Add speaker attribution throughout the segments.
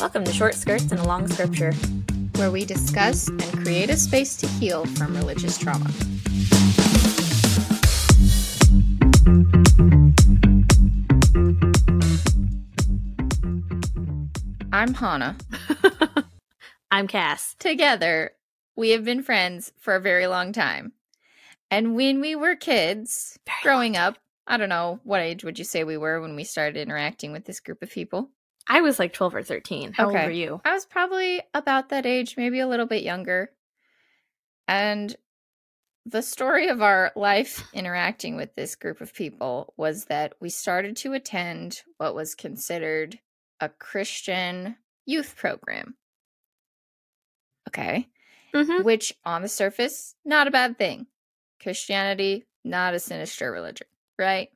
Speaker 1: Welcome to Short Skirts and a Long Scripture.
Speaker 2: where we discuss and create a space to heal from religious trauma. I'm Hannah.
Speaker 1: I'm Cass.
Speaker 2: Together, we have been friends for a very long time. And when we were kids,
Speaker 1: Very
Speaker 2: growing up, I don't know, what age would you say we were when we started interacting with this group of people?
Speaker 1: I was like 12 or 13. How
Speaker 2: Okay.
Speaker 1: old were you?
Speaker 2: I was probably about that age, maybe a little bit younger. And the story of our life interacting with this group of people was that we started to attend what was considered a Christian youth program. Okay.
Speaker 1: Mm-hmm.
Speaker 2: Which, on the surface, not a bad thing. Christianity, not a sinister religion, right?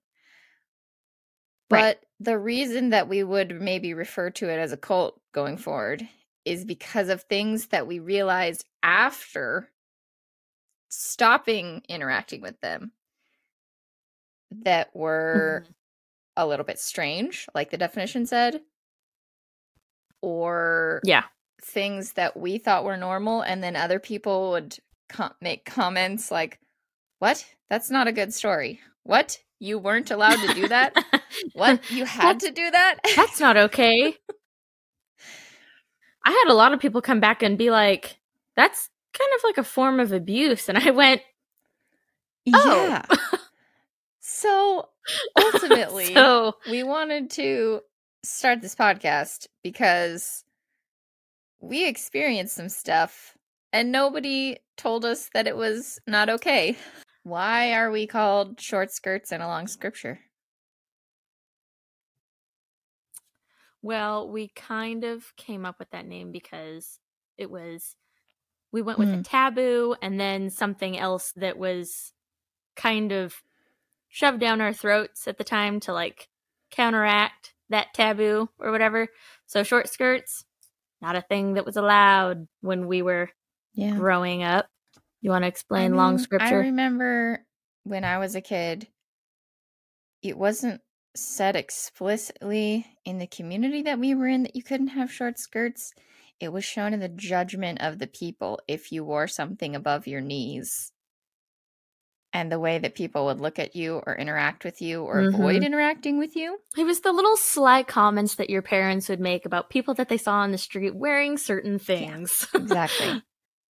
Speaker 1: Right.
Speaker 2: But the reason that we would maybe refer to it as a cult going forward is because of things that we realized after stopping interacting with them that were mm-hmm. a little bit strange, like the definition said, or
Speaker 1: Yeah.
Speaker 2: things that we thought were normal, and then other people would com- make comments like, "What? That's not a good story. What? You weren't allowed to do that? what? You had
Speaker 1: That's-
Speaker 2: to do that?
Speaker 1: That's not okay. I had a lot of people come back and be like, that's kind of like a form of abuse. And I went, oh.
Speaker 2: Yeah. So ultimately,
Speaker 1: so
Speaker 2: we wanted to start this podcast because we experienced some stuff and nobody told us that it was not okay. Why are we called short skirts and a long scripture?
Speaker 1: Well, we kind of came up with that name because it was we went with a mm. taboo and then something else that was kind of shoved down our throats at the time to like counteract that taboo or whatever. So short skirts, not a thing that was allowed when we were
Speaker 2: Yeah.
Speaker 1: growing up. You want to
Speaker 2: I
Speaker 1: explain long
Speaker 2: scripture? I remember when I was a kid, it wasn't said explicitly in the community that we were in that you couldn't have short skirts. It was shown in the judgment of the people if you wore something above your knees. And the way that people would look at you or interact with you or avoid
Speaker 1: Mhm.
Speaker 2: interacting with you.
Speaker 1: It was the little sly comments that your parents would make about people that they saw on the street wearing certain things.
Speaker 2: Exactly.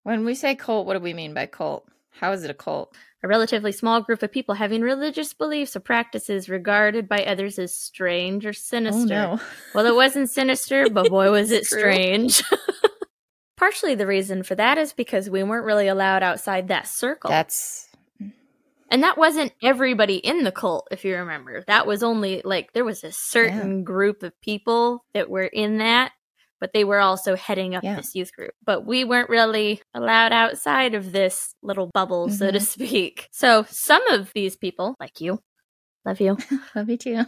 Speaker 2: When we say cult, what do we mean by cult? How is it a cult?
Speaker 1: a relatively small group of people having religious beliefs or practices regarded by others as strange or sinister. Oh, well, it wasn't sinister, but boy, was it strange. Partially the reason for that is because we weren't really allowed outside that circle.
Speaker 2: That's
Speaker 1: and that wasn't everybody in the cult, if you remember. That was only like there was a certain group of people that were in that, but they were also heading up
Speaker 2: Yeah.
Speaker 1: this youth group. But we weren't really allowed outside of this little bubble, so to
Speaker 2: Mhm.
Speaker 1: speak. So some of these people, like you, love you,
Speaker 2: love you too.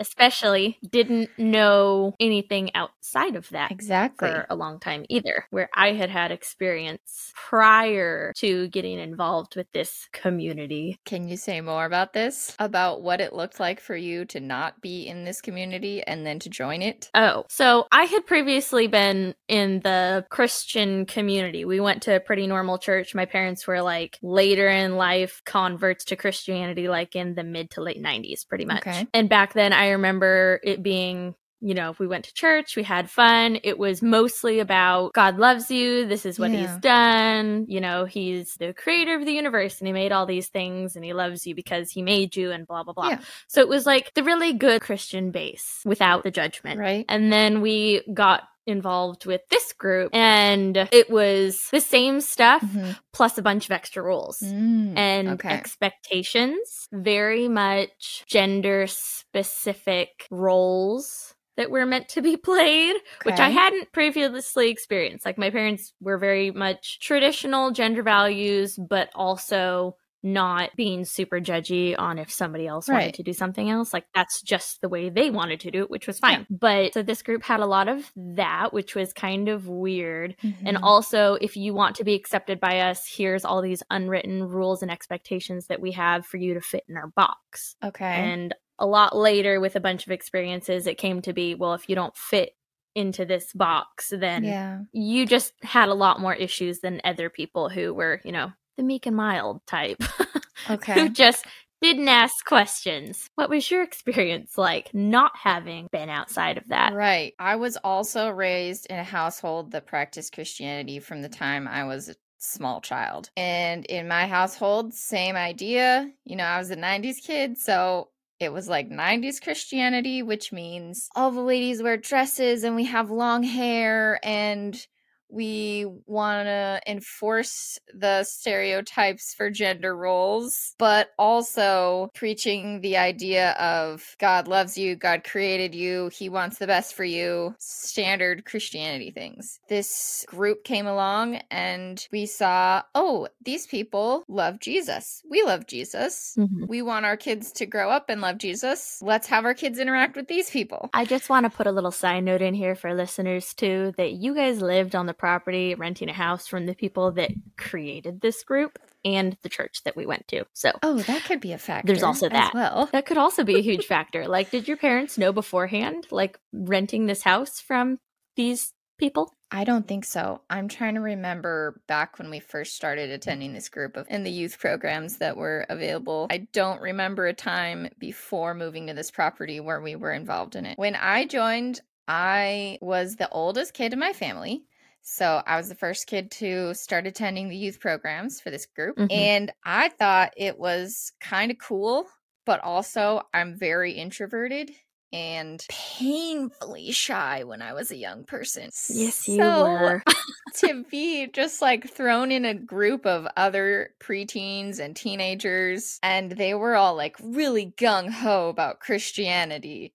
Speaker 1: Especially didn't know anything outside of that
Speaker 2: Exactly.
Speaker 1: for a long time either, where I had had experience prior to getting involved with this community.
Speaker 2: Can you say more about this? About what it looked like for you to not be in this community and then to join it?
Speaker 1: Oh, so I had previously been in the Christian community. We went to a pretty normal church. My parents were like later in life converts to Christianity, like in the mid to late 90s, pretty much.
Speaker 2: Okay.
Speaker 1: And back then, I remember it being you know, we went to church, we had fun. It was mostly about God loves you. This is what
Speaker 2: Yeah.
Speaker 1: he's done. You know, he's the creator of the universe and he made all these things and he loves you because he made you and blah, blah, blah.
Speaker 2: Yeah.
Speaker 1: So it was like the really good Christian base without the judgment.
Speaker 2: Right?
Speaker 1: And then we got involved with this group and it was the same stuff
Speaker 2: Mhm.
Speaker 1: plus a bunch of extra rules
Speaker 2: Mm,
Speaker 1: and
Speaker 2: okay.
Speaker 1: expectations, very much gender specific roles that were meant to be played, which I hadn't previously experienced. Like my parents were very much traditional gender values, but also not being super judgy on if somebody else wanted to do something else. Like that's just the way they wanted to do it, which was fine. But so this group had a lot of that, which was kind of weird. And
Speaker 2: Mhm.
Speaker 1: also, if you want to be accepted by us, here's all these unwritten rules and expectations that we have for you to fit in our box.
Speaker 2: okay.
Speaker 1: And a lot later, with a bunch of experiences, it came to be well, if you don't fit into this box, then
Speaker 2: yeah.
Speaker 1: you just had a lot more issues than other people who were, you know, the meek and mild type,
Speaker 2: Okay.
Speaker 1: who just didn't ask questions. What was your experience like not having been outside of that?
Speaker 2: Right. I was also raised in a household that practiced Christianity from the time I was a small child. And in my household, same idea. You know, I was a 90s kid, so it was like 90s Christianity, which means all the ladies wear dresses and we have long hair and we want to enforce the stereotypes for gender roles, but also preaching the idea of God loves you, God created you, He wants the best for you, standard Christianity things. This group came along and we saw, oh, these people love Jesus. We love Jesus.
Speaker 1: Mhm.
Speaker 2: We want our kids to grow up and love Jesus. Let's have our kids interact with these people.
Speaker 1: I just want to put a little side note in here for listeners too that you guys lived on the property renting a house from the people that created this group and the church that we went to. So
Speaker 2: Oh, that could be a factor.
Speaker 1: There's also that.
Speaker 2: well.
Speaker 1: that could also be a huge factor. Like, did your parents know beforehand, like renting this house from these people?
Speaker 2: I don't think so. I'm trying to remember back when we first started attending this group of and the youth programs that were available. I don't remember a time before moving to this property where we were involved in it. When I joined, I was the oldest kid in my family. So I was the first kid to start attending the youth programs for this group.
Speaker 1: Mhm.
Speaker 2: And I thought it was kind of cool, but also I'm very introverted and painfully shy when I was a young person.
Speaker 1: Yes, you
Speaker 2: So,
Speaker 1: were.
Speaker 2: to be just like thrown in a group of other preteens and teenagers, and they were all like really gung ho about Christianity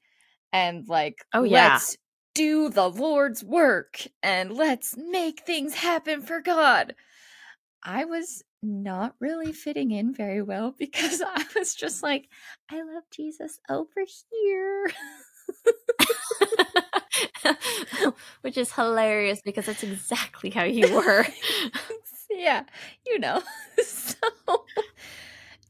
Speaker 2: and like,
Speaker 1: Oh, yeah.
Speaker 2: let's do the Lord's work and let's make things happen for God. I was not really fitting in very well because I was just like, I love Jesus over here.
Speaker 1: Which is hilarious because that's exactly how you were.
Speaker 2: yeah, you know. so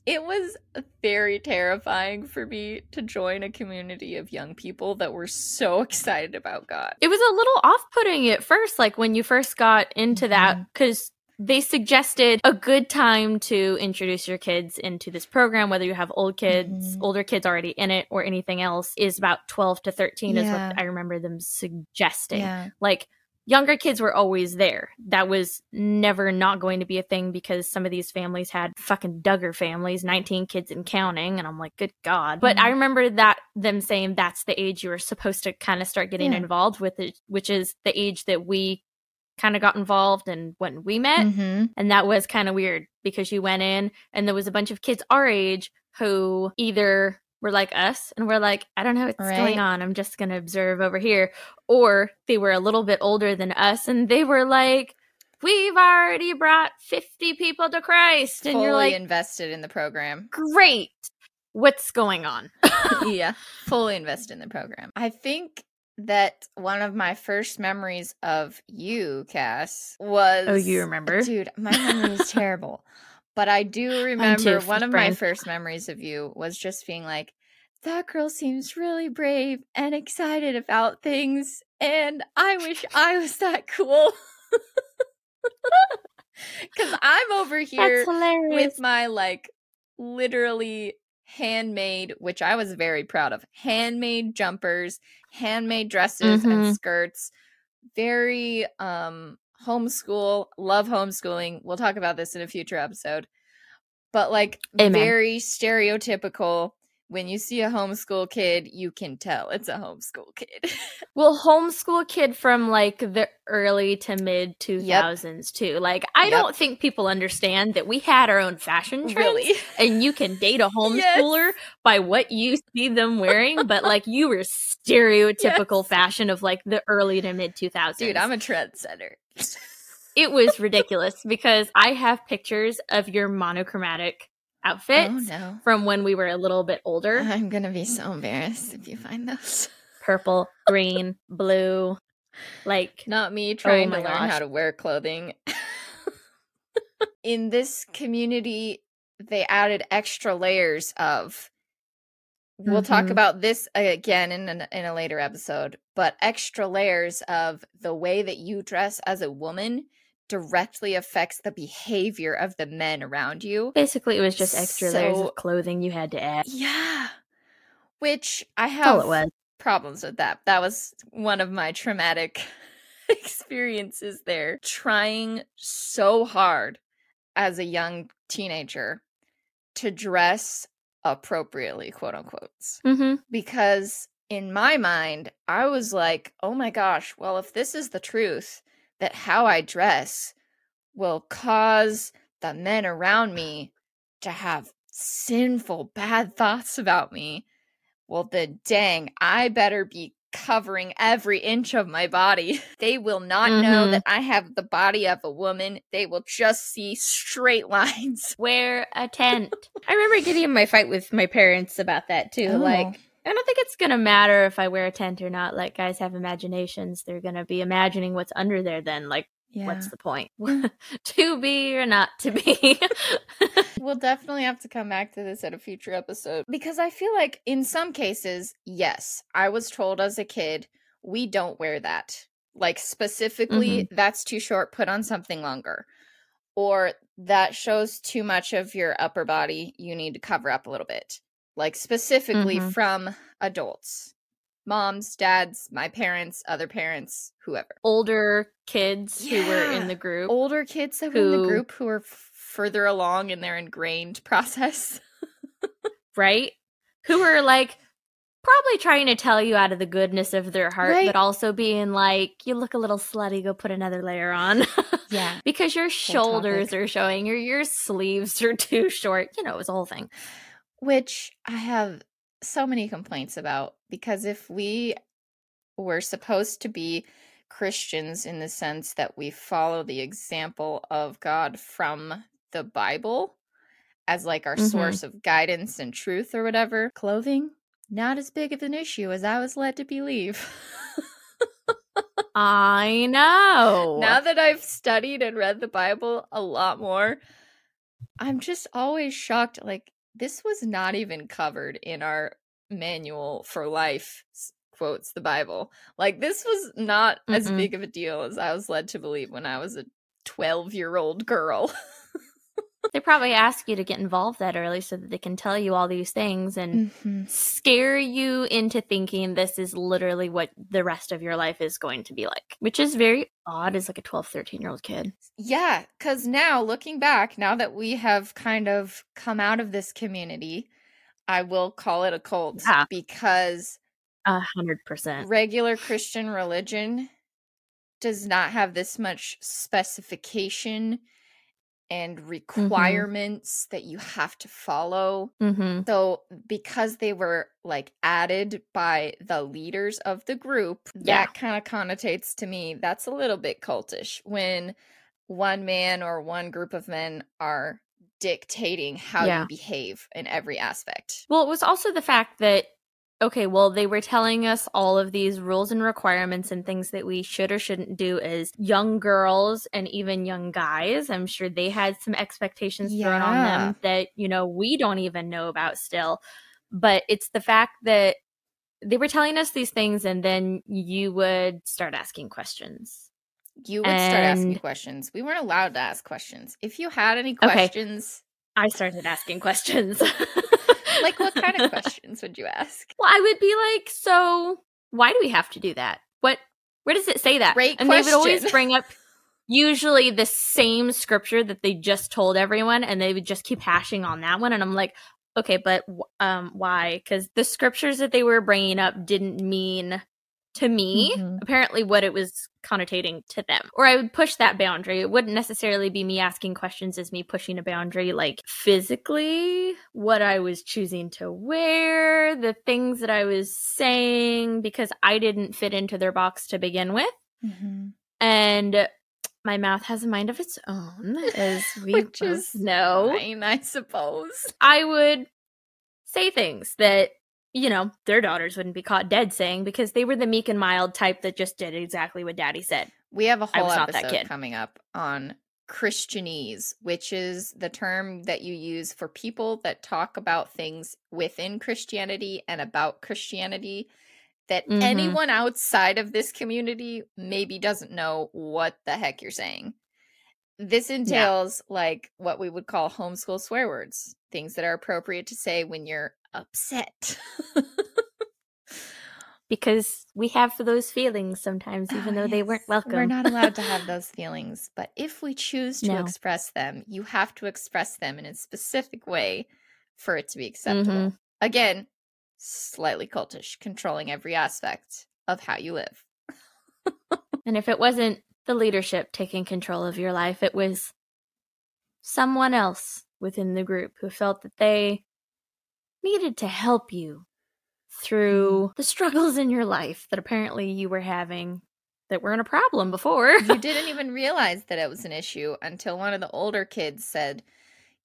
Speaker 2: it was very terrifying for me to join a community of young people that were so excited about God.
Speaker 1: it was a little off putting at first, like when you first got into that,
Speaker 2: Mhm.
Speaker 1: because they suggested a good time to introduce your kids into this program, whether you have old kids,
Speaker 2: Mhm.
Speaker 1: older kids already in it, or anything else, is about 12 to 13, is what I remember them suggesting.
Speaker 2: Yeah.
Speaker 1: Like, younger kids were always there. That was never not going to be a thing because some of these families had fucking Duggar families, 19 kids and counting. And I'm like, good God. But I
Speaker 2: Mhm.
Speaker 1: remember that them saying that's the age you were supposed to kind of start getting
Speaker 2: Yeah.
Speaker 1: involved with it, which is the age that we kind of got involved and when we met.
Speaker 2: Mm-hmm.
Speaker 1: And that was kind of weird because you went in and there was a bunch of kids our age who either were like us and we're like, I don't know what's
Speaker 2: Right.
Speaker 1: going on. I'm just going to observe over here. Or they were a little bit older than us and they were like, We've already brought 50 people to Christ. And
Speaker 2: Fully
Speaker 1: you're like,
Speaker 2: invested in the program.
Speaker 1: Great. What's going on?
Speaker 2: yeah, fully invested in the program. I think that one of my first memories of you, Cass, was
Speaker 1: oh, you remember?
Speaker 2: Dude, my memory is terrible. But I do remember one of my first memories of you was just being like, that girl seems really brave and excited about things, and I wish I was that cool. Because I'm over here with my like literally handmade, which I was very proud of, handmade jumpers, handmade dresses
Speaker 1: Mhm.
Speaker 2: and skirts. Very um homeschool, love homeschooling. We'll talk about this in a future episode. But like
Speaker 1: Amen.
Speaker 2: very stereotypical. When you see a homeschool kid, you can tell it's a homeschool kid.
Speaker 1: Well, homeschool kid from like the early to mid 2000s too. Like I
Speaker 2: Yep.
Speaker 1: don't think people understand that we had our own fashion trends
Speaker 2: really.
Speaker 1: and you can date a homeschooler by what you see them wearing, but like you were stereotypical
Speaker 2: Yes.
Speaker 1: fashion of like the early to mid 2000s.
Speaker 2: Dude, I'm a trendsetter.
Speaker 1: It was ridiculous because I have pictures of your monochromatic outfits
Speaker 2: Oh no.
Speaker 1: from when we were a little bit older.
Speaker 2: I'm gonna be so embarrassed if you find those.
Speaker 1: Purple, green, blue. Like
Speaker 2: Not me oh trying
Speaker 1: my
Speaker 2: to learn
Speaker 1: gosh.
Speaker 2: how to wear clothing. In this community, they added extra layers of. We'll talk
Speaker 1: Mhm.
Speaker 2: about this again in an, in a later episode, but extra layers of the way that you dress as a woman directly affects the behavior of the men around you.
Speaker 1: basically it was just extra layers of clothing you had to add.
Speaker 2: Yeah. Which I have problems with that. That was one of my traumatic experiences there. Trying so hard as a young teenager to dress appropriately, quote unquote.
Speaker 1: Mm-hmm.
Speaker 2: Because in my mind, I was like, oh my gosh, well, if this is the truth, that how I dress will cause the men around me to have sinful, bad thoughts about me. Well, then dang, I better be covering every inch of my body. They will not know
Speaker 1: Mhm.
Speaker 2: that I have the body of a woman. They will just see straight lines.
Speaker 1: Wear a tent. I remember getting in my fight with my parents about that too.
Speaker 2: Oh.
Speaker 1: Like, I don't think it's gonna matter if I wear a tent or not. Like, guys have imaginations. They're gonna be imagining what's under there. Then, like,
Speaker 2: yeah.
Speaker 1: what's the point? to be or not to be?
Speaker 2: We'll definitely have to come back to this at a future episode because I feel like in some cases, yes, I was told as a kid, we don't wear that. Like specifically, that's too short, put on something longer. Or that shows too much of your upper body, you need to cover up a little bit. Like specifically
Speaker 1: Mhm.
Speaker 2: from adults. Moms, dads, my parents, other parents, whoever.
Speaker 1: Older kids who were in the group.
Speaker 2: Older kids that were in the group who are f- further along in their ingrained process.
Speaker 1: right? Who are like probably trying to tell you out of the goodness of their heart,
Speaker 2: Right.
Speaker 1: but also being like, you look a little slutty, go put another layer on.
Speaker 2: Yeah.
Speaker 1: because your shoulders
Speaker 2: topic.
Speaker 1: are showing or your sleeves are too short. You know, it was a whole thing.
Speaker 2: which I have so many complaints about because if we were supposed to be Christians in the sense that we follow the example of God from the Bible as like our
Speaker 1: Mhm.
Speaker 2: source of guidance and truth or whatever, clothing not as big of an issue as I was led to believe.
Speaker 1: I know.
Speaker 2: now that I've studied and read the Bible a lot more, I'm just always shocked. Like, this was not even covered in our manual for life, quotes the Bible. Like, this was not as
Speaker 1: Mm-mm.
Speaker 2: big of a deal as I was led to believe when I was a 12 year old girl.
Speaker 1: they probably ask you to get involved that early so that they can tell you all these things and mm-hmm. scare you into thinking this is literally what the rest of your life is going to be like, which is very odd as like a 12, 13 year old kid.
Speaker 2: Yeah, because now looking back, now that we have kind of come out of this community, I will call it a cult
Speaker 1: Yeah.
Speaker 2: because
Speaker 1: A hundred percent.
Speaker 2: regular Christian religion does not have this much specification and requirements that you have to follow.
Speaker 1: Mm-hmm.
Speaker 2: So, because they were like added by the leaders of the group,
Speaker 1: Yeah.
Speaker 2: that kind of connotates to me that's a little bit cultish when one man or one group of men are dictating how
Speaker 1: Yeah.
Speaker 2: you behave in every aspect.
Speaker 1: Well, it was also the fact that okay, well, they were telling us all of these rules and requirements and things that we should or shouldn't do as young girls and even young guys. I'm sure they had some expectations thrown on them that, you know, we don't even know about still. But it's the fact that they were telling us these things and then you would start asking questions.
Speaker 2: You would start asking questions. We weren't allowed to ask questions. If you had any
Speaker 1: Okay.
Speaker 2: questions,
Speaker 1: I started asking questions.
Speaker 2: like what kind of questions would you ask?
Speaker 1: Well, I would be like, so why do we have to do that? What where does it say that?
Speaker 2: Great
Speaker 1: and they would always bring up usually the same scripture that they just told everyone and they would just keep hashing on that one and I'm like, okay, but um why? Cuz the scriptures that they were bringing up didn't mean to me
Speaker 2: Mhm.
Speaker 1: apparently what it was connotating to them or i would push that boundary it wouldn't necessarily be me asking questions as me pushing a boundary like physically what i was choosing to wear the things that i was saying because i didn't fit into their box to begin with
Speaker 2: Mm-hmm.
Speaker 1: and my mouth has a mind of its own, as we
Speaker 2: Which
Speaker 1: both know.
Speaker 2: Fine, I suppose.
Speaker 1: I would say things that, you know, their daughters wouldn't be caught dead saying because they were the meek and mild type that just did exactly what daddy said.
Speaker 2: We have a whole episode coming up on Christianese, which is the term that you use for people that talk about things within Christianity and about Christianity that
Speaker 1: Mhm.
Speaker 2: anyone outside of this community maybe doesn't know what the heck you're saying. This entails like what we would call homeschool swear words, things that are appropriate to say when you're upset.
Speaker 1: Because we have those feelings sometimes, even
Speaker 2: Oh,
Speaker 1: though they weren't welcome.
Speaker 2: We're not allowed to have those feelings, but if we choose to
Speaker 1: No.
Speaker 2: express them, you have to express them in a specific way for it to be acceptable.
Speaker 1: Mhm.
Speaker 2: Again, slightly cultish, controlling every aspect of how you live.
Speaker 1: And if it wasn't the leadership taking control of your life, it was someone else within the group who felt that they needed to help you through mm-hmm. the struggles in your life that apparently you were having that weren't a problem before.
Speaker 2: You didn't even realize that it was an issue until one of the older kids said,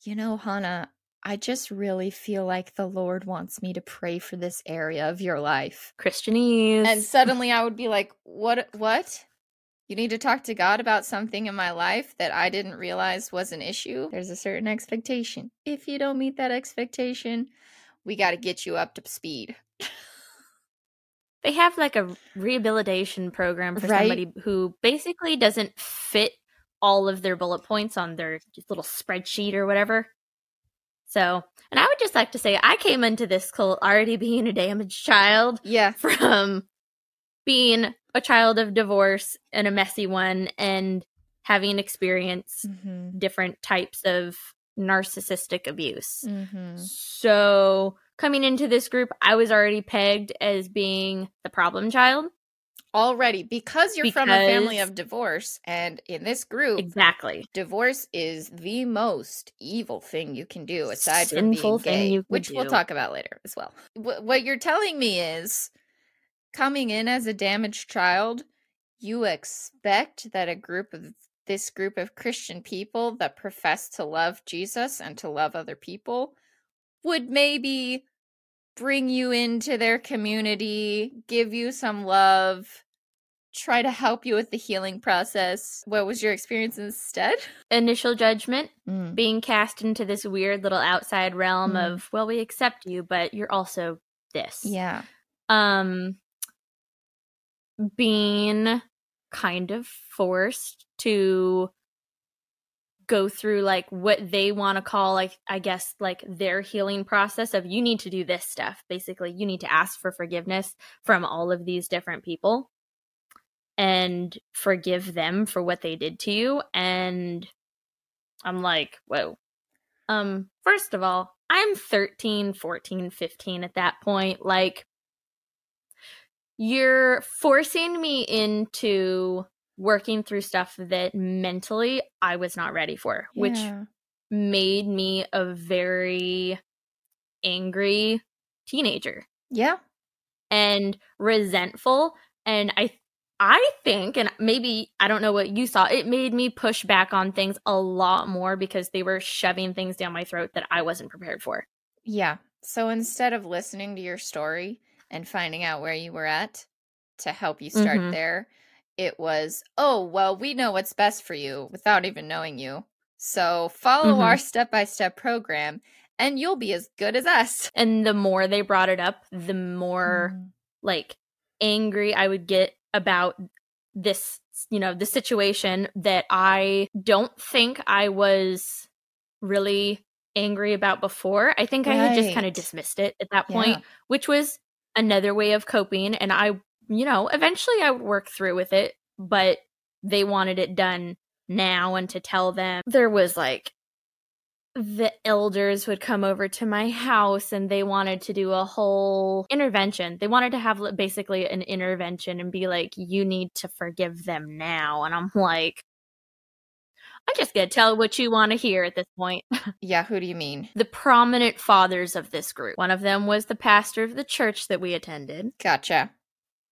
Speaker 2: You know, Hannah, I just really feel like the Lord wants me to pray for this area of your life.
Speaker 1: Christianese.
Speaker 2: And suddenly I would be like, What? What? You need to talk to God about something in my life that I didn't realize was an issue. There's a certain expectation. If you don't meet that expectation, we got to get you up to speed.
Speaker 1: they have like a rehabilitation program for
Speaker 2: Right.
Speaker 1: somebody who basically doesn't fit all of their bullet points on their little spreadsheet or whatever. So, and I would just like to say, I came into this cult already being a damaged child
Speaker 2: Yeah.
Speaker 1: from being a child of divorce and a messy one and having experienced
Speaker 2: Mm-hmm.
Speaker 1: different types of narcissistic abuse.
Speaker 2: Mm-hmm.
Speaker 1: So, coming into this group, I was already pegged as being the problem child.
Speaker 2: Already, because you're from a family of divorce, and in this group,
Speaker 1: Exactly.
Speaker 2: divorce is the most evil thing you can do aside
Speaker 1: Sinful
Speaker 2: from being
Speaker 1: thing
Speaker 2: gay, which we'll talk about later as well. Wh- what you're telling me is coming in as a damaged child, you expect that a group of this group of Christian people that profess to love Jesus and to love other people would maybe bring you into their community, give you some love, try to help you with the healing process. What was your experience instead?
Speaker 1: Initial judgment,
Speaker 2: Mm.
Speaker 1: being cast into this weird little outside realm
Speaker 2: Mm.
Speaker 1: of, well, we accept you, but you're also this.
Speaker 2: Yeah.
Speaker 1: Um, being kind of forced to go through like what they want to call like i guess like their healing process of you need to do this stuff basically. You need to ask for forgiveness from all of these different people and forgive them for what they did to you. And i'm like whoa. Um first of all i'm 13 14 15 at that point like you're forcing me into working through stuff that mentally I was not ready for, which made me a very angry teenager
Speaker 2: Yeah.
Speaker 1: and resentful and I I think and maybe I don't know what you saw it made me push back on things a lot more because they were shoving things down my throat that I wasn't prepared for.
Speaker 2: Yeah. So instead of listening to your story and finding out where you were at to help you start
Speaker 1: Mhm.
Speaker 2: there, it was, oh, well, we know what's best for you without even knowing you. So follow
Speaker 1: Mhm.
Speaker 2: our step by step program and you'll be as good as us.
Speaker 1: And the more they brought it up, the more
Speaker 2: Mm.
Speaker 1: like angry I would get about this, you know, the situation that I don't think I was really angry about before. I think I had just kind of dismissed it at that point,
Speaker 2: Yeah.
Speaker 1: which was another way of coping. And I, you know, eventually I would work through with it, but they wanted it done now and to tell them there was like the elders would come over to my house and they wanted to do a whole intervention. They wanted to have basically an intervention and be like, you need to forgive them now. And I'm like, I'm just going to tell what you want to hear at this point.
Speaker 2: Yeah. Who do you mean?
Speaker 1: the prominent fathers of this group. One of them was the pastor of the church that we attended.
Speaker 2: Gotcha.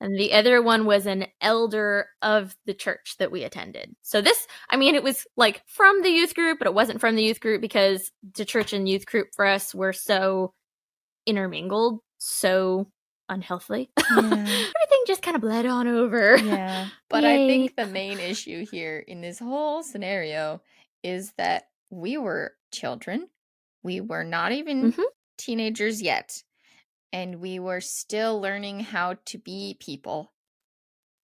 Speaker 1: and the other one was an elder of the church that we attended. So this, I mean, it was like from the youth group, but it wasn't from the youth group because the church and youth group for us were so intermingled, so unhealthily. Yeah. Just kind of bled on over.
Speaker 2: Yeah. But Yay. I think the main issue here in this whole scenario is that we were children. We were not even mm-hmm. teenagers yet and we were still learning how to be people.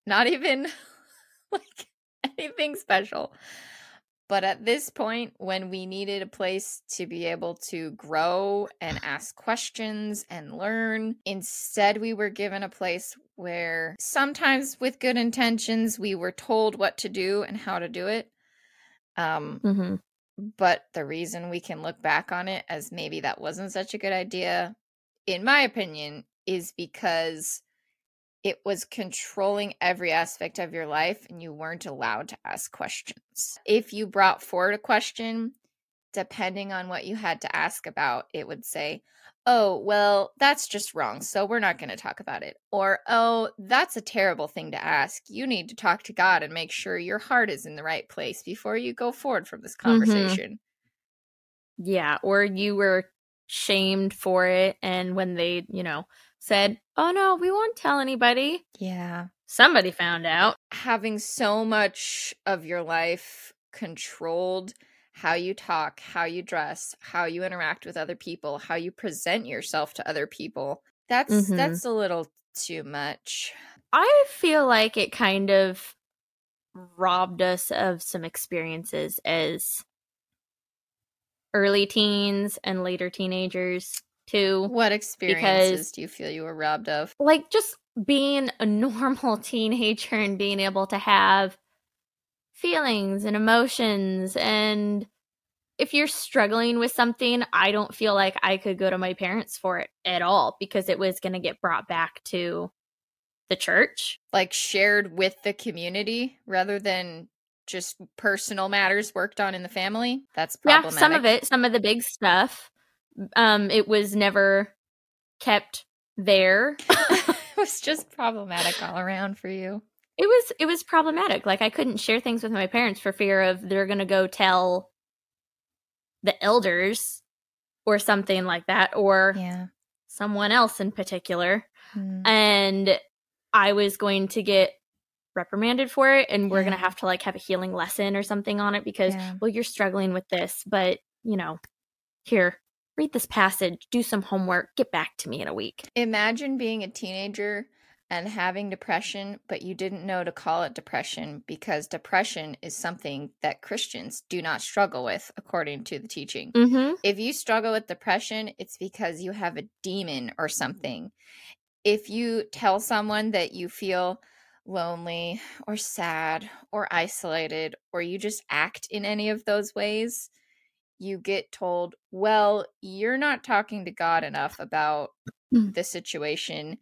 Speaker 2: Not even like anything special. But at this point, when we needed a place to be able to grow and ask questions and learn, instead we were given a place where sometimes with good intentions, we were told what to do and how to do it. Um, mm-hmm. But the reason we can look back on it as maybe that wasn't such a good idea in my opinion, is because it was controlling every aspect of your life and you weren't allowed to ask questions. If you brought forward a question, depending on what you had to ask about, it would say, Oh, well, that's just wrong. So we're not going to talk about it. Or, Oh, that's a terrible thing to ask. You need to talk to God and make sure your heart is in the right place before you go forward from this mm-hmm. conversation.
Speaker 1: Mm-hmm. Yeah. Or you were shamed for it and when they, you know, said, "Oh no, we won't tell anybody."
Speaker 2: Yeah.
Speaker 1: Somebody found out.
Speaker 2: Having so much of your life controlled how you talk, how you dress, how you interact with other people, how you present yourself to other people. That's mm-hmm. that's a little too much.
Speaker 1: I feel like it kind of robbed us of some experiences as early teens and later teenagers too.
Speaker 2: What experiences because, do you feel you were robbed of?
Speaker 1: Like just being a normal teenager and being able to have feelings and emotions and if you're struggling with something, I don't feel like I could go to my parents for it at all because it was going to get brought back to the church.
Speaker 2: Like shared with the community rather than just personal matters worked on in the family. That's problematic.
Speaker 1: Yeah, some of it, some of the big stuff. Um, it was never kept there.
Speaker 2: it was just problematic all around for you.
Speaker 1: It was it was problematic. Like I couldn't share things with my parents for fear of they're gonna go tell the elders or something like that, or
Speaker 2: yeah.
Speaker 1: someone else in particular. Mm. And I was going to get reprimanded for it and we're yeah. going to have to like have a healing lesson or something on it because yeah. well you're struggling with this but you know here read this passage do some homework get back to me in a week.
Speaker 2: Imagine being a teenager and having depression but you didn't know to call it depression because depression is something that christians do not struggle with according to the teaching. Mm-hmm. if you struggle with depression it's because you have a demon or something. If you tell someone that you feel lonely or sad or isolated or you just act in any of those ways, you get told, well, you're not talking to God enough about mm. the situation.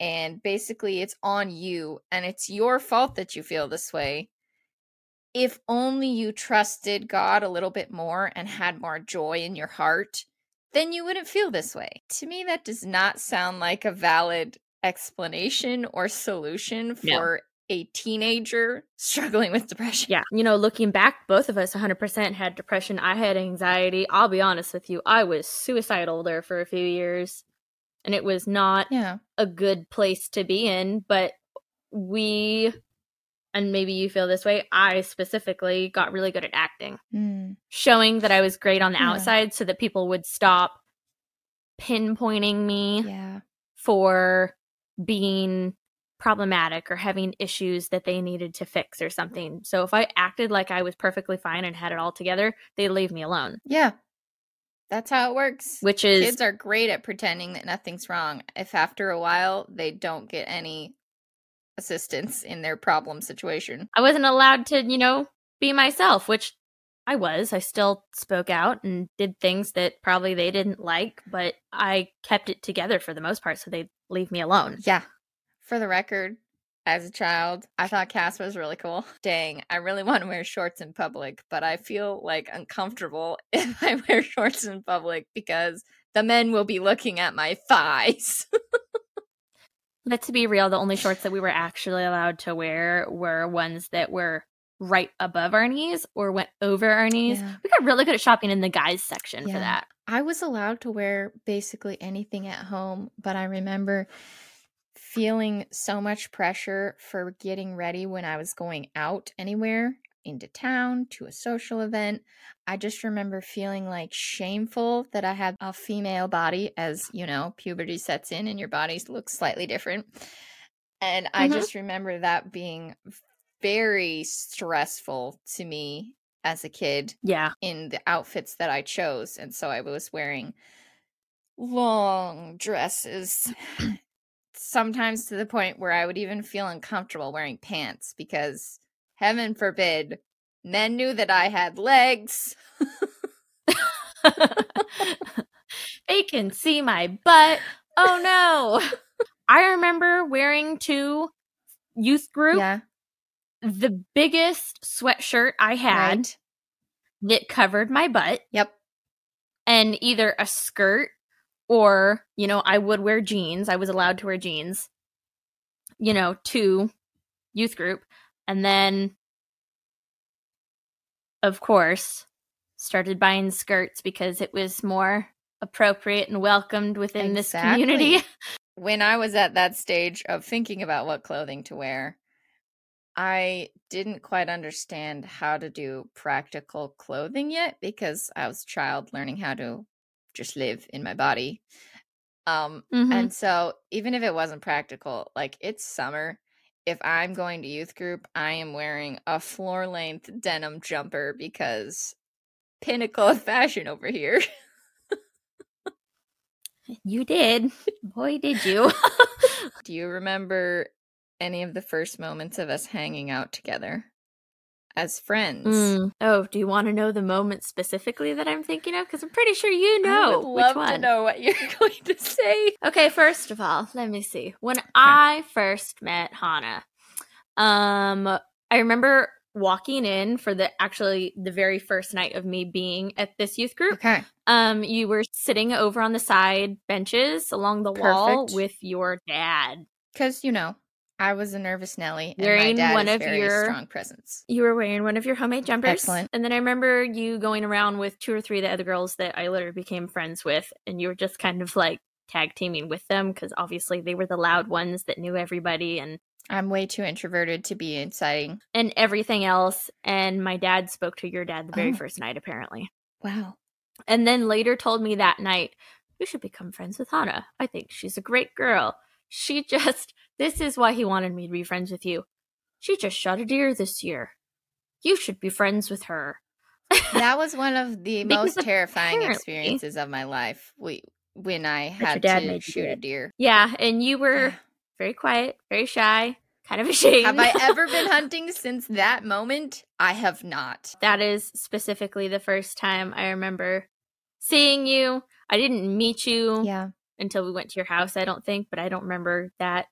Speaker 2: And basically, it's on you and it's your fault that you feel this way. If only you trusted God a little bit more and had more joy in your heart, then you wouldn't feel this way. To me, that does not sound like a valid explanation or solution for. A teenager struggling with depression.
Speaker 1: Yeah. You know, looking back, both of us 100% had depression. I had anxiety. I'll be honest with you, I was suicidal there for a few years. And it was not
Speaker 2: yeah.
Speaker 1: a good place to be in, but we and maybe you feel this way, I specifically got really good at acting, mm. showing that I was great on the yeah. outside so that people would stop pinpointing me
Speaker 2: yeah.
Speaker 1: for being problematic or having issues that they needed to fix or something. So if I acted like I was perfectly fine and had it all together, they'd leave me alone.
Speaker 2: Yeah. That's how it works.
Speaker 1: Which is
Speaker 2: kids are great at pretending that nothing's wrong. If after a while they don't get any assistance in their problem situation.
Speaker 1: I wasn't allowed to, you know, be myself, which I was. I still spoke out and did things that probably they didn't like, but I kept it together for the most part so they'd leave me alone.
Speaker 2: Yeah. For the record, as a child, I thought Cass was really cool. Dang, I really want to wear shorts in public, but I feel like uncomfortable if I wear shorts in public because the men will be looking at my thighs.
Speaker 1: but to be real, the only shorts that we were actually allowed to wear were ones that were right above our knees or went over our knees.
Speaker 2: Yeah.
Speaker 1: We got really good at shopping in the guys section
Speaker 2: Yeah.
Speaker 1: for that.
Speaker 2: I was allowed to wear basically anything at home, but I remember feeling so much pressure for getting ready when I was going out anywhere into town to a social event. I just remember feeling like shameful that I had a female body as, you know, puberty sets in and your body looks slightly different. And I
Speaker 1: Mhm.
Speaker 2: just remember that being very stressful to me as a kid
Speaker 1: Yeah.
Speaker 2: in the outfits that I chose. And so I was wearing long dresses, sometimes to the point where I would even feel uncomfortable wearing pants because, heaven forbid, men knew that I had legs.
Speaker 1: they can see my butt. Oh no. I remember wearing to youth group
Speaker 2: Yeah,
Speaker 1: the biggest sweatshirt I had
Speaker 2: right.
Speaker 1: that covered my butt
Speaker 2: Yep.
Speaker 1: and either a skirt or, you know, I would wear jeans. I was allowed to wear jeans, you know, to youth group. And then, of course, started buying skirts because it was more appropriate and welcomed within this community.
Speaker 2: When I was at that stage of thinking about what clothing to wear, I didn't quite understand how to do practical clothing yet because I was a child learning how to just live in my body. Um
Speaker 1: Mhm.
Speaker 2: and so even if it wasn't practical, like it's summer, if I'm going to youth group, I am wearing a floor length denim jumper because pinnacle of fashion over here.
Speaker 1: You did. Boy, did you.
Speaker 2: Do you remember any of the first moments of us hanging out together as friends?
Speaker 1: Mm. Oh, do you want to know the moment specifically that I'm thinking of? Because I'm pretty sure you
Speaker 2: I
Speaker 1: know
Speaker 2: would
Speaker 1: which
Speaker 2: love
Speaker 1: one.
Speaker 2: to know what you're going to say.
Speaker 1: Okay, first of all, let me see. When I first met Hannah, um, I remember walking in for the actually the very first night of me being at this youth group.
Speaker 2: Okay.
Speaker 1: Um, you were sitting over on the side benches along the wall with your dad.
Speaker 2: Because, you know, I was a nervous Nelly and
Speaker 1: Wearing
Speaker 2: my dad
Speaker 1: one of your-
Speaker 2: strong presence.
Speaker 1: You were wearing one of your homemade jumpers.
Speaker 2: Excellent.
Speaker 1: And then I remember you going around with two or three of the other girls that I later became friends with, and you were just kind of like tag teaming with them because obviously they were the loud ones that knew everybody and
Speaker 2: I'm way too introverted to be exciting.
Speaker 1: and everything else. And my dad spoke to your dad the very
Speaker 2: Oh.
Speaker 1: first night, apparently.
Speaker 2: Wow.
Speaker 1: And then later told me that night, you should become friends with Hannah. I think she's a great girl. She just, this is why he wanted me to be friends with you. She just shot a deer this year. You should be friends with her.
Speaker 2: That was one of the most terrifying experiences of my life. We when I had to
Speaker 1: made you do
Speaker 2: shoot a deer.
Speaker 1: yeah, and you were very quiet, very shy, kind of ashamed.
Speaker 2: Have I ever been hunting since that moment? I have not.
Speaker 1: that is specifically the first time I remember seeing you. I didn't meet you
Speaker 2: Yeah.
Speaker 1: until we went to your house, I don't think, but I don't remember that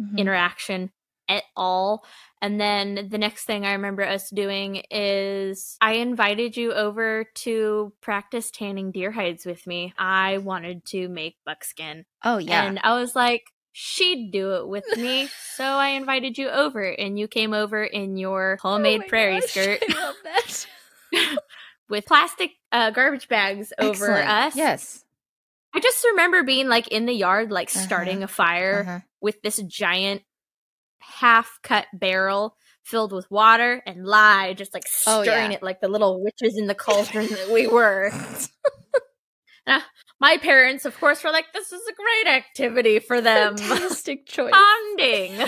Speaker 2: Mhm.
Speaker 1: interaction at all. And then the next thing I remember us doing is I invited you over to practice tanning deer hides with me. I wanted to make buckskin.
Speaker 2: Oh yeah.
Speaker 1: And I was like, she'd do it with me. so I invited you over and you came over in your homemade
Speaker 2: Oh
Speaker 1: prairie
Speaker 2: gosh,
Speaker 1: skirt
Speaker 2: I love that.
Speaker 1: with plastic uh, garbage bags over
Speaker 2: Excellent.
Speaker 1: us.
Speaker 2: Yes.
Speaker 1: I just remember being like in the yard, like
Speaker 2: Uh-huh.
Speaker 1: starting a fire
Speaker 2: Uh-huh.
Speaker 1: with this giant half cut barrel filled with water and lye, just like
Speaker 2: Oh,
Speaker 1: stirring
Speaker 2: yeah.
Speaker 1: it like the little witches in the cauldron that we were. Uh, My parents, of course, were like, "This is a great activity for them."
Speaker 2: Fantastic choice.
Speaker 1: Bonding.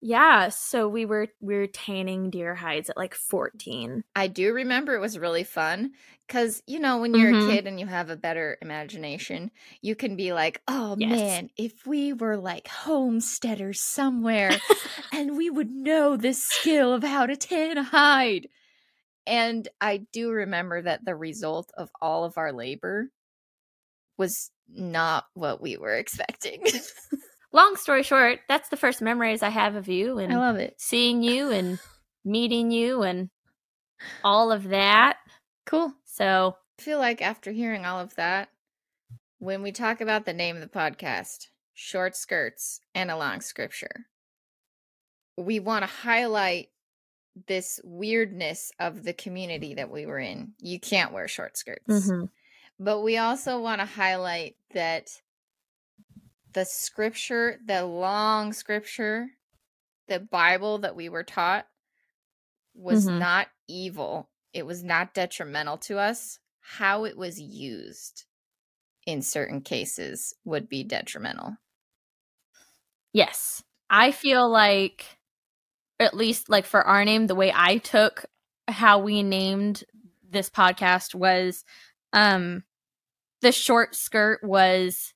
Speaker 1: Yeah, so we were we were tanning deer hides at like fourteen.
Speaker 2: I do remember it was really fun because, you know, when you're
Speaker 1: Mhm.
Speaker 2: a kid and you have a better imagination, you can be like, oh
Speaker 1: Yes.
Speaker 2: man, if we were like homesteaders somewhere and we would know this skill of how to tan a hide. And I do remember that the result of all of our labor was not what we were expecting.
Speaker 1: Long story short, that's the first memories I have of you and
Speaker 2: I love it.
Speaker 1: seeing you and meeting you and all of that.
Speaker 2: Cool.
Speaker 1: So
Speaker 2: I feel like after hearing all of that, when we talk about the name of the podcast, short skirts and a long scripture. We want to highlight this weirdness of the community that we were in. You can't wear short skirts.
Speaker 1: Mm-hmm.
Speaker 2: But we also want to highlight that the scripture, the long scripture, the Bible that we were taught was
Speaker 1: Mhm.
Speaker 2: not evil. It was not detrimental to us. How it was used in certain cases would be detrimental.
Speaker 1: Yes. I feel like at least like for our name, the way I took how we named this podcast was um the short skirt was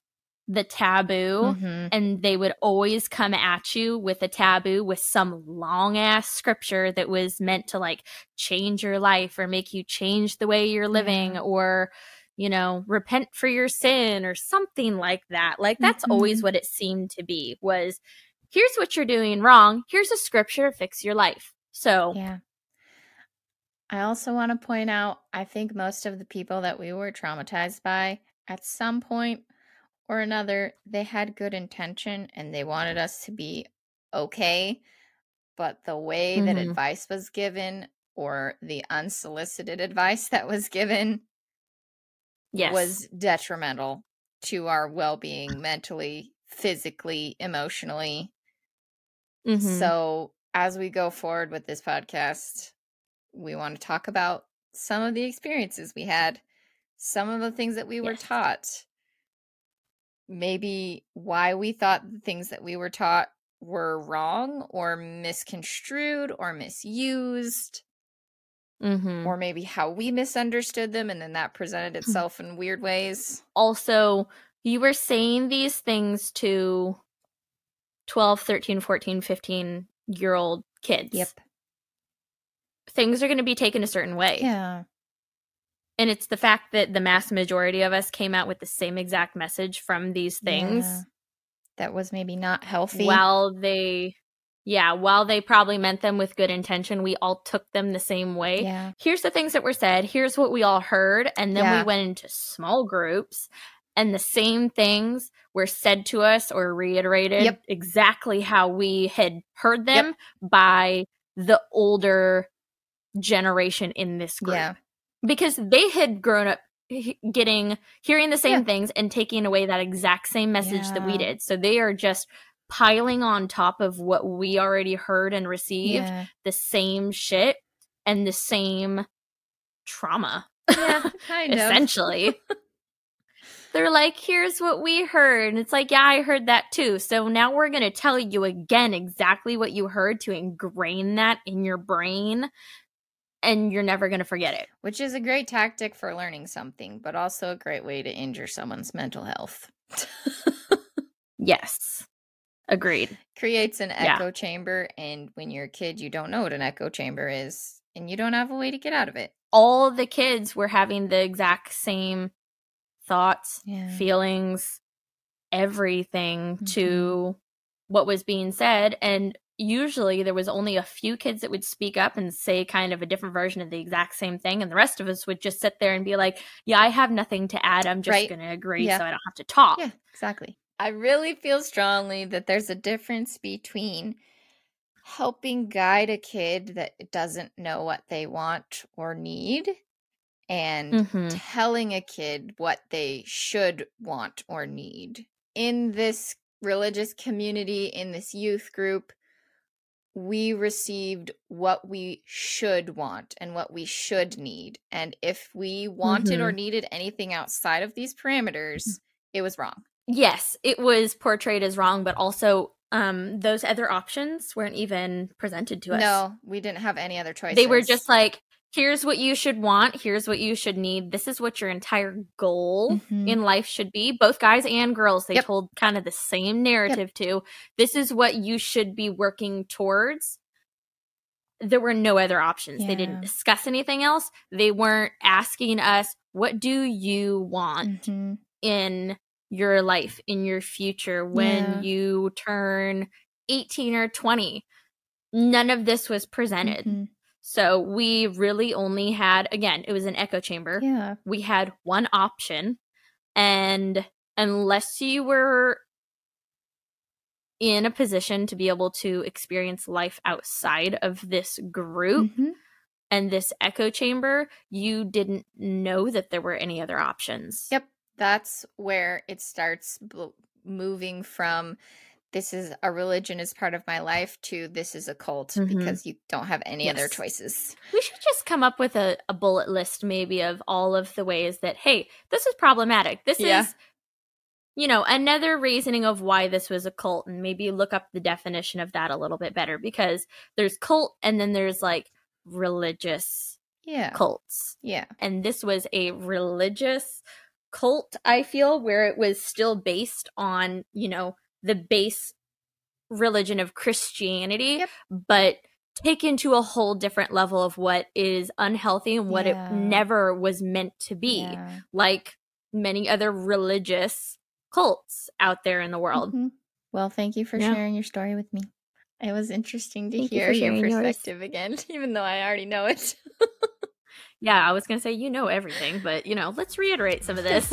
Speaker 1: the taboo
Speaker 2: Mhm.
Speaker 1: and they would always come at you with a taboo with some long ass scripture that was meant to like change your life or make you change the way you're living
Speaker 2: Yeah.
Speaker 1: or you know repent for your sin or something like that like that's always
Speaker 2: Mhm.
Speaker 1: what it seemed to be was here's what you're doing wrong here's a scripture to fix your life so
Speaker 2: Yeah. I also want to point out I think most of the people that we were traumatized by at some point or another, they had good intention and they wanted us to be okay. But the way that
Speaker 1: Mhm.
Speaker 2: advice was given or the unsolicited advice that was given
Speaker 1: yes
Speaker 2: was detrimental to our well being mentally, physically, emotionally.
Speaker 1: Mhm.
Speaker 2: So, as we go forward with this podcast, we want to talk about some of the experiences we had, some of the things that we were
Speaker 1: Yes.
Speaker 2: taught, maybe why we thought the things that we were taught were wrong or misconstrued or misused,
Speaker 1: Mhm.
Speaker 2: or maybe how we misunderstood them and then that presented itself in weird ways.
Speaker 1: also you were saying these things to 12 13 14 15 year old kids Yep. things are going to be taken a certain way
Speaker 2: Yeah.
Speaker 1: And it's the fact that the mass majority of us came out with the same exact message from these things
Speaker 2: Yeah. That was maybe not healthy.
Speaker 1: while they yeah while they probably meant them with good intention we all took them the same way
Speaker 2: Yeah.
Speaker 1: here's the things that were said here's what we all heard and then
Speaker 2: Yeah.
Speaker 1: we went into small groups and the same things were said to us or reiterated
Speaker 2: Yep.
Speaker 1: exactly how we had heard them by the older generation in this group
Speaker 2: Yeah.
Speaker 1: Because they had grown up getting hearing the same
Speaker 2: Yeah.
Speaker 1: things and taking away that exact same message that we did so they are just piling on top of what we already heard and received
Speaker 2: Yeah.
Speaker 1: the same shit and the same trauma
Speaker 2: Yeah, kind of.
Speaker 1: essentially they're like here's what we heard and it's like yeah i heard that too so now we're going to tell you again exactly what you heard to ingrain that in your brain and you're never going to forget it
Speaker 2: Which is a great tactic for learning something, but also a great way to injure someone's mental health.
Speaker 1: yes agreed
Speaker 2: Creates an
Speaker 1: Yeah.
Speaker 2: echo chamber, and when you're a kid, you don't know what an echo chamber is, and you don't have a way to get out of it.
Speaker 1: all the kids were having the exact same thoughts
Speaker 2: Yeah.
Speaker 1: feelings, everything
Speaker 2: Mhm.
Speaker 1: to what was being said. And usually there was only a few kids that would speak up and say kind of a different version of the exact same thing. And the rest of us would just sit there and be like, yeah, I have nothing to add. I'm just
Speaker 2: Right.
Speaker 1: going to agree
Speaker 2: Yeah.
Speaker 1: so I don't have to talk.
Speaker 2: Yeah, exactly. I really feel strongly that there's a difference between helping guide a kid that doesn't know what they want or need and
Speaker 1: Mhm.
Speaker 2: telling a kid what they should want or need. In this religious community, in this youth group, we received what we should want and what we should need. And if we wanted or needed anything outside of these parameters, it was wrong.
Speaker 1: Yes, it was portrayed as wrong, but also um, those other options weren't even presented to us.
Speaker 2: No, we didn't have any other choices.
Speaker 1: They were just like, here's what you should want, here's what you should need. This is what your entire goal
Speaker 2: Mhm.
Speaker 1: in life should be. Both guys and girls, they
Speaker 2: Yep.
Speaker 1: told kind of the same narrative too. This is what you should be working towards. There were no other options. They didn't discuss anything else. They weren't asking us, what do you want?
Speaker 2: Mhm.
Speaker 1: in your life, in your future, when
Speaker 2: Yeah.
Speaker 1: you turn 18 or 20. None of this was presented.
Speaker 2: Mhm.
Speaker 1: So we really only had, again, it was an echo chamber.
Speaker 2: Yeah.
Speaker 1: We had one option. And unless you were in a position to be able to experience life outside of this group
Speaker 2: Mhm.
Speaker 1: and this echo chamber, you didn't know that there were any other options.
Speaker 2: Yep. That's where it starts bl- moving from this is a religion as part of my life to this is a cult
Speaker 1: Mhm.
Speaker 2: because you don't have any other choices.
Speaker 1: We should just come up with a, a bullet list, maybe, of all of the ways that, hey, this is problematic. This
Speaker 2: Yeah.
Speaker 1: is, you know, another reasoning of why this was a cult, and maybe look up the definition of that a little bit better because there's cult and then there's like religious
Speaker 2: Yeah.
Speaker 1: cults.
Speaker 2: Yeah.
Speaker 1: And this was a religious cult, I feel, where it was still based on, you know, the base religion of Christianity,
Speaker 2: Yep.
Speaker 1: but taken to a whole different level of what is unhealthy and what
Speaker 2: Yeah.
Speaker 1: it never was meant to be,
Speaker 2: Yeah.
Speaker 1: like many other religious cults out there in the world.
Speaker 2: Mhm. Well, thank you for
Speaker 1: Yeah.
Speaker 2: sharing your story with me. It was interesting to
Speaker 1: Thank
Speaker 2: hear
Speaker 1: for
Speaker 2: your
Speaker 1: sharing yours.
Speaker 2: perspective again, even though I already know it.
Speaker 1: Yeah, I was going to say, you know everything, but, you know, let's reiterate some of this.